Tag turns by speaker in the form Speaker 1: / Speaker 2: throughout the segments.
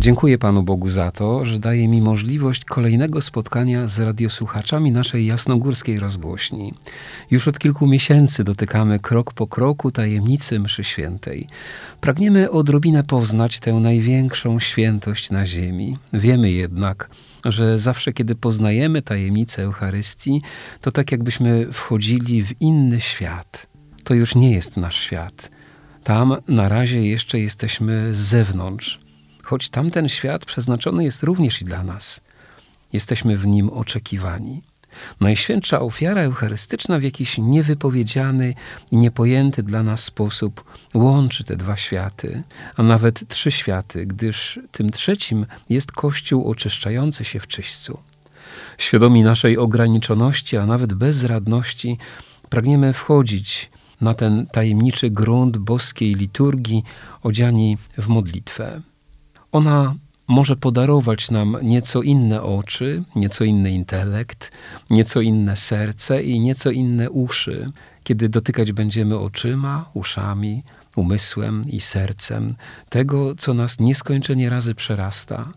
Speaker 1: Dziękuję Panu Bogu za to, że daje mi możliwość kolejnego spotkania z radiosłuchaczami naszej jasnogórskiej rozgłośni. Już od kilku miesięcy dotykamy krok po kroku tajemnicy Mszy Świętej. Pragniemy odrobinę poznać tę największą świętość na ziemi. Wiemy jednak, że zawsze kiedy poznajemy tajemnicę Eucharystii, to tak jakbyśmy wchodzili w inny świat. To już nie jest nasz świat. Tam na razie jeszcze jesteśmy z zewnątrz choć tamten świat przeznaczony jest również i dla nas. Jesteśmy w nim oczekiwani. Najświętsza ofiara eucharystyczna w jakiś niewypowiedziany i niepojęty dla nas sposób łączy te dwa światy, a nawet trzy światy, gdyż tym trzecim jest Kościół oczyszczający się w czyśćcu. Świadomi naszej ograniczoności, a nawet bezradności, pragniemy wchodzić na ten tajemniczy grunt boskiej liturgii, odziani w modlitwę. Ona może podarować nam nieco inne oczy, nieco inny intelekt, nieco inne serce i nieco inne uszy, kiedy dotykać będziemy oczyma, uszami, umysłem i sercem tego, co nas nieskończenie razy przerasta.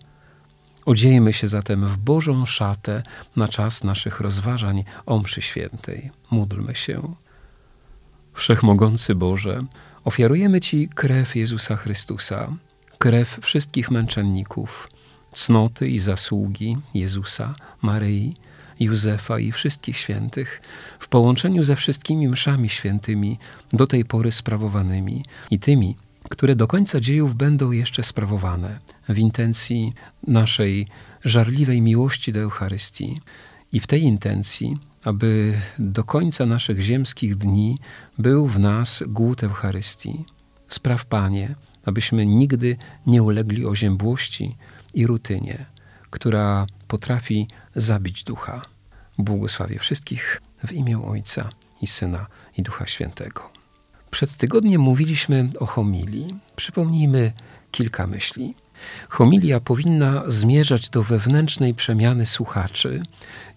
Speaker 1: Odziejmy się zatem w Bożą szatę na czas naszych rozważań o mszy świętej. Módlmy się. Wszechmogący Boże, ofiarujemy Ci krew Jezusa Chrystusa, krew wszystkich męczenników, cnoty i zasługi Jezusa, Maryi, Józefa i wszystkich świętych, w połączeniu ze wszystkimi mszami świętymi do tej pory sprawowanymi i tymi, które do końca dziejów będą jeszcze sprawowane w intencji naszej żarliwej miłości do Eucharystii i w tej intencji, aby do końca naszych ziemskich dni był w nas głód Eucharystii. Spraw, Panie, abyśmy nigdy nie ulegli oziębłości i rutynie, która potrafi zabić ducha. Błogosławię wszystkich w imię Ojca i Syna i Ducha Świętego. Przed tygodniem mówiliśmy o homilii. Przypomnijmy kilka myśli. Homilia powinna zmierzać do wewnętrznej przemiany słuchaczy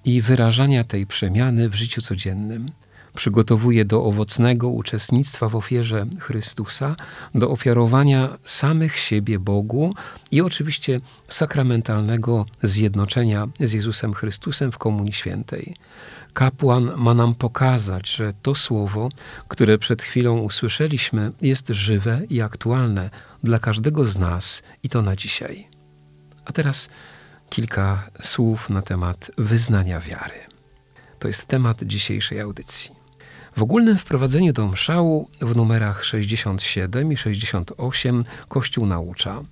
Speaker 1: i wyrażania tej przemiany w życiu codziennym przygotowuje do owocnego uczestnictwa w ofierze Chrystusa, do ofiarowania samych siebie Bogu i oczywiście sakramentalnego zjednoczenia z Jezusem Chrystusem w Komunii Świętej. Kapłan ma nam pokazać, że to słowo, które przed chwilą usłyszeliśmy, jest żywe i aktualne dla każdego z nas i to na dzisiaj. A teraz kilka słów na temat wyznania wiary. To jest temat dzisiejszej audycji. W ogólnym wprowadzeniu do mszału w numerach 67 i 68 Kościół naucza.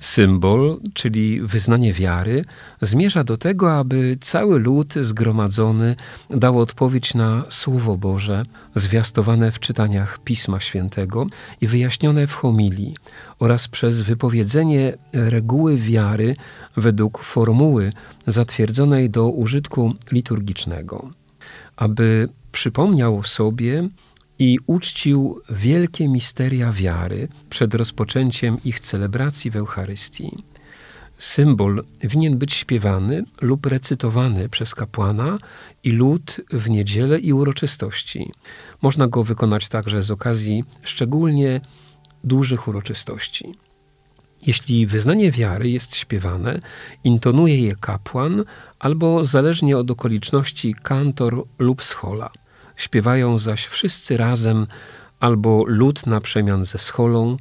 Speaker 1: Symbol, czyli wyznanie wiary, zmierza do tego, aby cały lud zgromadzony dał odpowiedź na Słowo Boże, zwiastowane w czytaniach Pisma Świętego i wyjaśnione w homilii, oraz przez wypowiedzenie reguły wiary według formuły zatwierdzonej do użytku liturgicznego. Aby przypomniał sobie i uczcił wielkie misteria wiary przed rozpoczęciem ich celebracji w Eucharystii. Symbol winien być śpiewany lub recytowany przez kapłana i lud w niedzielę i uroczystości. Można go wykonać także z okazji szczególnie dużych uroczystości. Jeśli wyznanie wiary jest śpiewane, intonuje je kapłan albo zależnie od okoliczności kantor lub schola. Śpiewają zaś wszyscy razem albo lud na przemian ze scholą.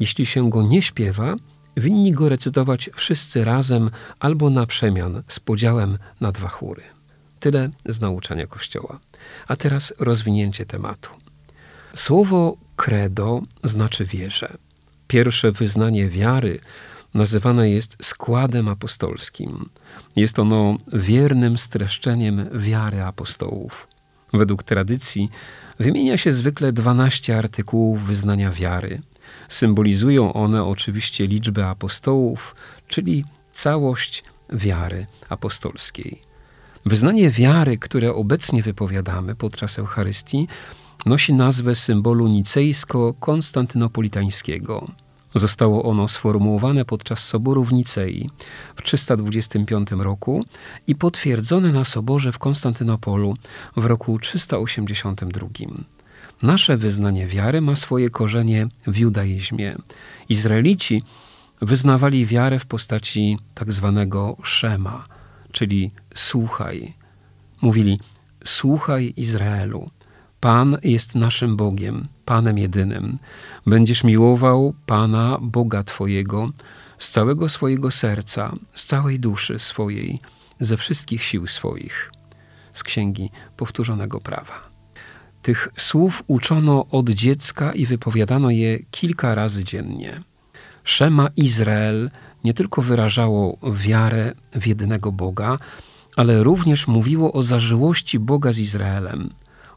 Speaker 1: Jeśli się go nie śpiewa, winni go recytować wszyscy razem albo na przemian z podziałem na dwa chóry. Tyle z nauczania Kościoła. A teraz rozwinięcie tematu. Słowo credo znaczy wierzę. Pierwsze wyznanie wiary nazywane jest składem apostolskim. Jest ono wiernym streszczeniem wiary apostołów. Według tradycji wymienia się zwykle 12 artykułów wyznania wiary, Symbolizują one oczywiście liczbę apostołów, czyli całość wiary apostolskiej. Wyznanie wiary, które obecnie wypowiadamy podczas Eucharystii, nosi nazwę symbolu nicejsko-konstantynopolitańskiego. Zostało ono sformułowane podczas Soboru w Nicei w 325 roku i potwierdzone na Soborze w Konstantynopolu w roku 382. Nasze wyznanie wiary ma swoje korzenie w judaizmie. Izraelici wyznawali wiarę w postaci tak zwanego szema, czyli słuchaj. Mówili: Słuchaj Izraelu. Pan jest naszym Bogiem, Panem jedynym. Będziesz miłował Pana, Boga Twojego, z całego swojego serca, z całej duszy swojej, ze wszystkich sił swoich. Z Księgi Powtórzonego Prawa. Tych słów uczono od dziecka i wypowiadano je kilka razy dziennie. Szema Izrael nie tylko wyrażało wiarę w jedynego Boga, ale również mówiło o zażyłości Boga z Izraelem.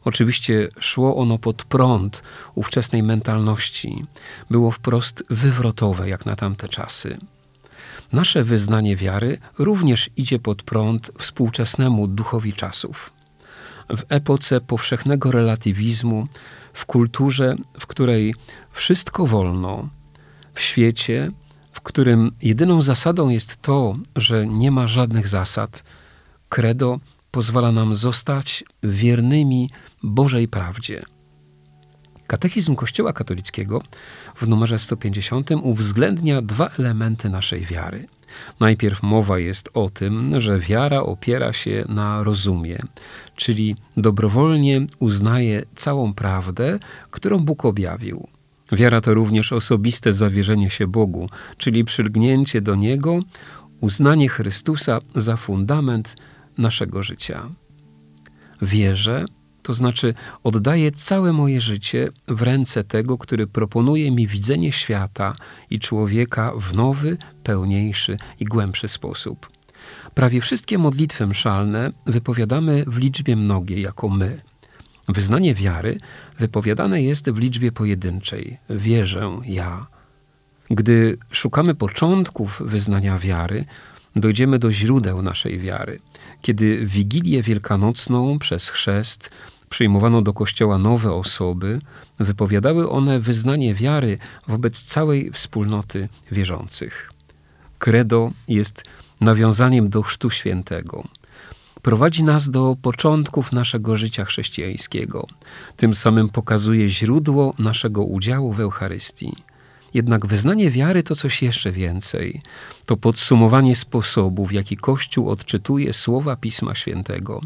Speaker 1: Oczywiście szło ono pod prąd ówczesnej mentalności, było wprost wywrotowe jak na tamte czasy. Nasze wyznanie wiary również idzie pod prąd współczesnemu duchowi czasów. W epoce powszechnego relatywizmu, w kulturze, w której wszystko wolno, w świecie, w którym jedyną zasadą jest to, że nie ma żadnych zasad, credo pozwala nam zostać wiernymi Bożej prawdzie. Katechizm Kościoła katolickiego w numerze 150 uwzględnia dwa elementy naszej wiary. Najpierw mowa jest o tym, że wiara opiera się na rozumie, czyli dobrowolnie uznaje całą prawdę, którą Bóg objawił. Wiara to również osobiste zawierzenie się Bogu, czyli przylgnięcie do Niego, uznanie Chrystusa za fundament naszego życia. Wierzę, to znaczy oddaję całe moje życie w ręce tego, który proponuje mi widzenie świata i człowieka w nowy, pełniejszy i głębszy sposób. Prawie wszystkie modlitwy mszalne wypowiadamy w liczbie mnogiej jako my. Wyznanie wiary wypowiadane jest w liczbie pojedynczej. Wierzę ja. Gdy szukamy początków wyznania wiary, dojdziemy do źródeł naszej wiary. Kiedy Wigilię Wielkanocną przez chrzest przyjmowano do kościoła nowe osoby, wypowiadały one wyznanie wiary wobec całej wspólnoty wierzących. Credo jest nawiązaniem do Chrztu Świętego. Prowadzi nas do początków naszego życia chrześcijańskiego. Tym samym pokazuje źródło naszego udziału w Eucharystii. Jednak wyznanie wiary to coś jeszcze więcej. To podsumowanie sposobu, w jaki Kościół odczytuje słowa Pisma Świętego.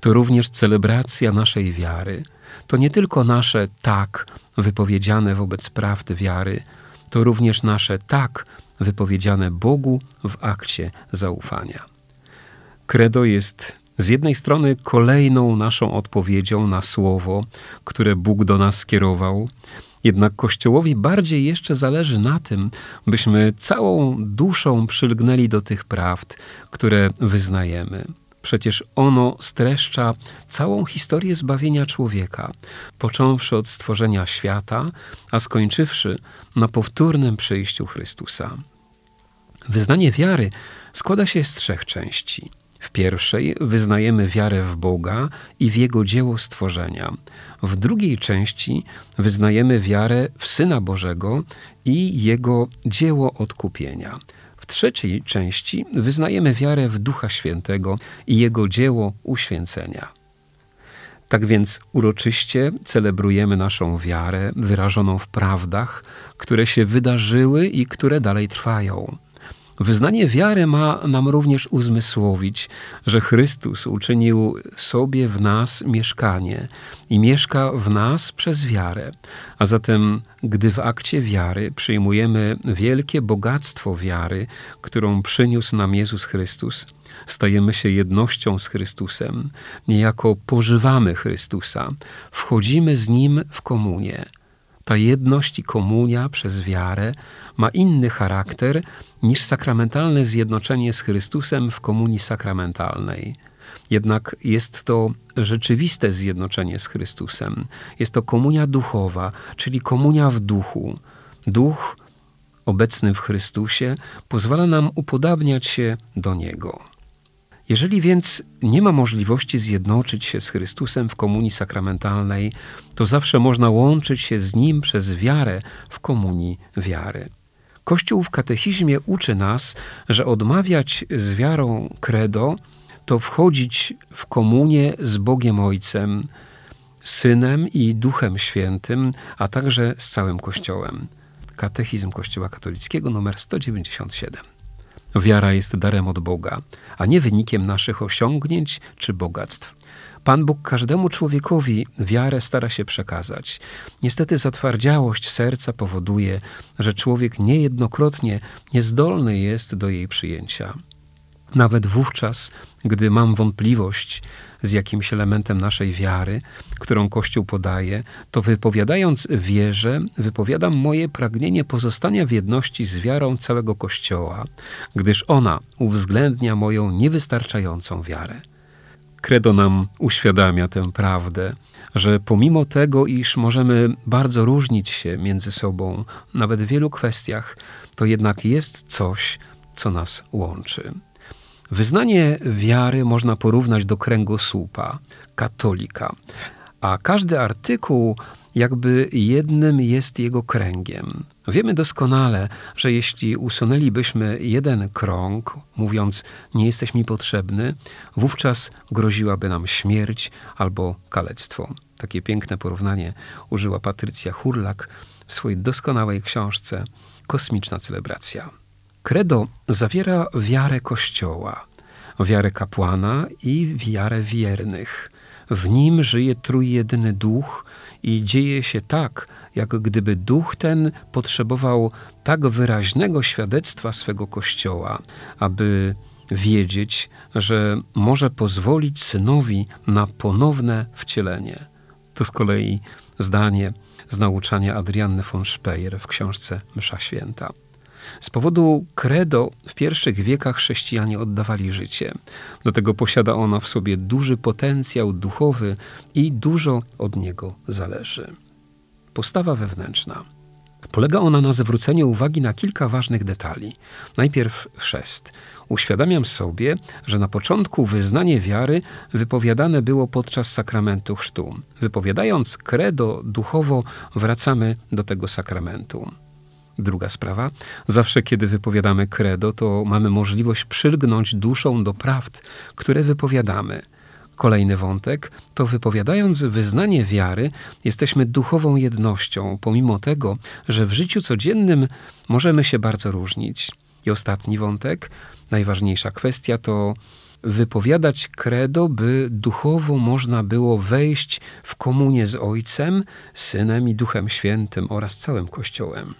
Speaker 1: To również celebracja naszej wiary. To nie tylko nasze tak wypowiedziane wobec prawdy wiary, to również nasze tak wypowiedziane Bogu w akcie zaufania. Credo jest z jednej strony kolejną naszą odpowiedzią na słowo, które Bóg do nas skierował, jednak Kościołowi bardziej jeszcze zależy na tym, byśmy całą duszą przylgnęli do tych prawd, które wyznajemy. Przecież ono streszcza całą historię zbawienia człowieka, począwszy od stworzenia świata, a skończywszy na powtórnym przyjściu Chrystusa. Wyznanie wiary składa się z trzech części. W pierwszej wyznajemy wiarę w Boga i w Jego dzieło stworzenia. W drugiej części wyznajemy wiarę w Syna Bożego i Jego dzieło odkupienia. W trzeciej części wyznajemy wiarę w Ducha Świętego i Jego dzieło uświęcenia. Tak więc uroczyście celebrujemy naszą wiarę wyrażoną w prawdach, które się wydarzyły i które dalej trwają. Wyznanie wiary ma nam również uzmysłowić, że Chrystus uczynił sobie w nas mieszkanie i mieszka w nas przez wiarę. A zatem, gdy w akcie wiary przyjmujemy wielkie bogactwo wiary, którą przyniósł nam Jezus Chrystus, stajemy się jednością z Chrystusem, niejako pożywamy Chrystusa, wchodzimy z Nim w komunię. Ta jedność i komunia przez wiarę ma inny charakter niż sakramentalne zjednoczenie z Chrystusem w komunii sakramentalnej. Jednak jest to rzeczywiste zjednoczenie z Chrystusem. Jest to komunia duchowa, czyli komunia w duchu. Duch obecny w Chrystusie pozwala nam upodabniać się do Niego. Jeżeli więc nie ma możliwości zjednoczyć się z Chrystusem w komunii sakramentalnej, to zawsze można łączyć się z Nim przez wiarę w komunii wiary. Kościół w katechizmie uczy nas, że odmawiać z wiarą credo to wchodzić w komunię z Bogiem Ojcem, Synem i Duchem Świętym, a także z całym Kościołem. Katechizm Kościoła katolickiego numer 197. Wiara jest darem od Boga, a nie wynikiem naszych osiągnięć czy bogactw. Pan Bóg każdemu człowiekowi wiarę stara się przekazać. Niestety zatwardziałość serca powoduje, że człowiek niejednokrotnie niezdolny jest do jej przyjęcia. Nawet wówczas, gdy mam wątpliwość z jakimś elementem naszej wiary, którą Kościół podaje, to wypowiadając wierze, wypowiadam moje pragnienie pozostania w jedności z wiarą całego Kościoła, gdyż ona uwzględnia moją niewystarczającą wiarę. Credo nam uświadamia tę prawdę, że pomimo tego, iż możemy bardzo różnić się między sobą, nawet w wielu kwestiach, to jednak jest coś, co nas łączy. Wyznanie wiary można porównać do kręgosłupa katolika, a każdy artykuł jakby jednym jest jego kręgiem. Wiemy doskonale, że jeśli usunęlibyśmy jeden krąg, mówiąc nie jesteś mi potrzebny, wówczas groziłaby nam śmierć albo kalectwo. Takie piękne porównanie użyła Patrycja Hurlak w swojej doskonałej książce Kosmiczna celebracja. Credo zawiera wiarę Kościoła, wiarę kapłana i wiarę wiernych. W nim żyje trójjedyny duch i dzieje się tak, jak gdyby duch ten potrzebował tak wyraźnego świadectwa swego Kościoła, aby wiedzieć, że może pozwolić synowi na ponowne wcielenie. To z kolei zdanie z nauczania Adrianny von Speyer w książce Msza Święta. Z powodu credo w pierwszych wiekach chrześcijanie oddawali życie. Dlatego posiada ona w sobie duży potencjał duchowy i dużo od niego zależy. Postawa wewnętrzna. Polega ona na zwróceniu uwagi na kilka ważnych detali. Najpierw chrzest. Uświadamiam sobie, że na początku wyznanie wiary wypowiadane było podczas sakramentu chrztu. Wypowiadając credo duchowo, wracamy do tego sakramentu. Druga sprawa, zawsze kiedy wypowiadamy credo, to mamy możliwość przylgnąć duszą do prawd, które wypowiadamy. Kolejny wątek to wypowiadając wyznanie wiary, jesteśmy duchową jednością, pomimo tego, że w życiu codziennym możemy się bardzo różnić. I ostatni wątek, najważniejsza kwestia to wypowiadać credo, by duchowo można było wejść w komunię z Ojcem, Synem i Duchem Świętym oraz całym Kościołem.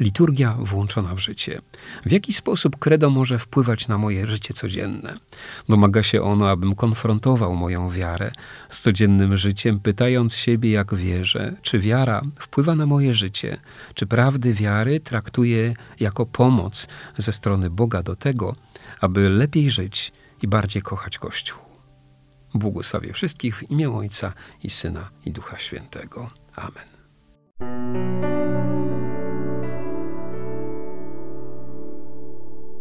Speaker 1: Liturgia włączona w życie. W jaki sposób credo może wpływać na moje życie codzienne? Domaga się ono, abym konfrontował moją wiarę z codziennym życiem, pytając siebie, jak wierzę, czy wiara wpływa na moje życie, czy prawdy wiary traktuję jako pomoc ze strony Boga do tego, aby lepiej żyć i bardziej kochać Kościół. Błogosławię wszystkich w imię Ojca i Syna i Ducha Świętego. Amen.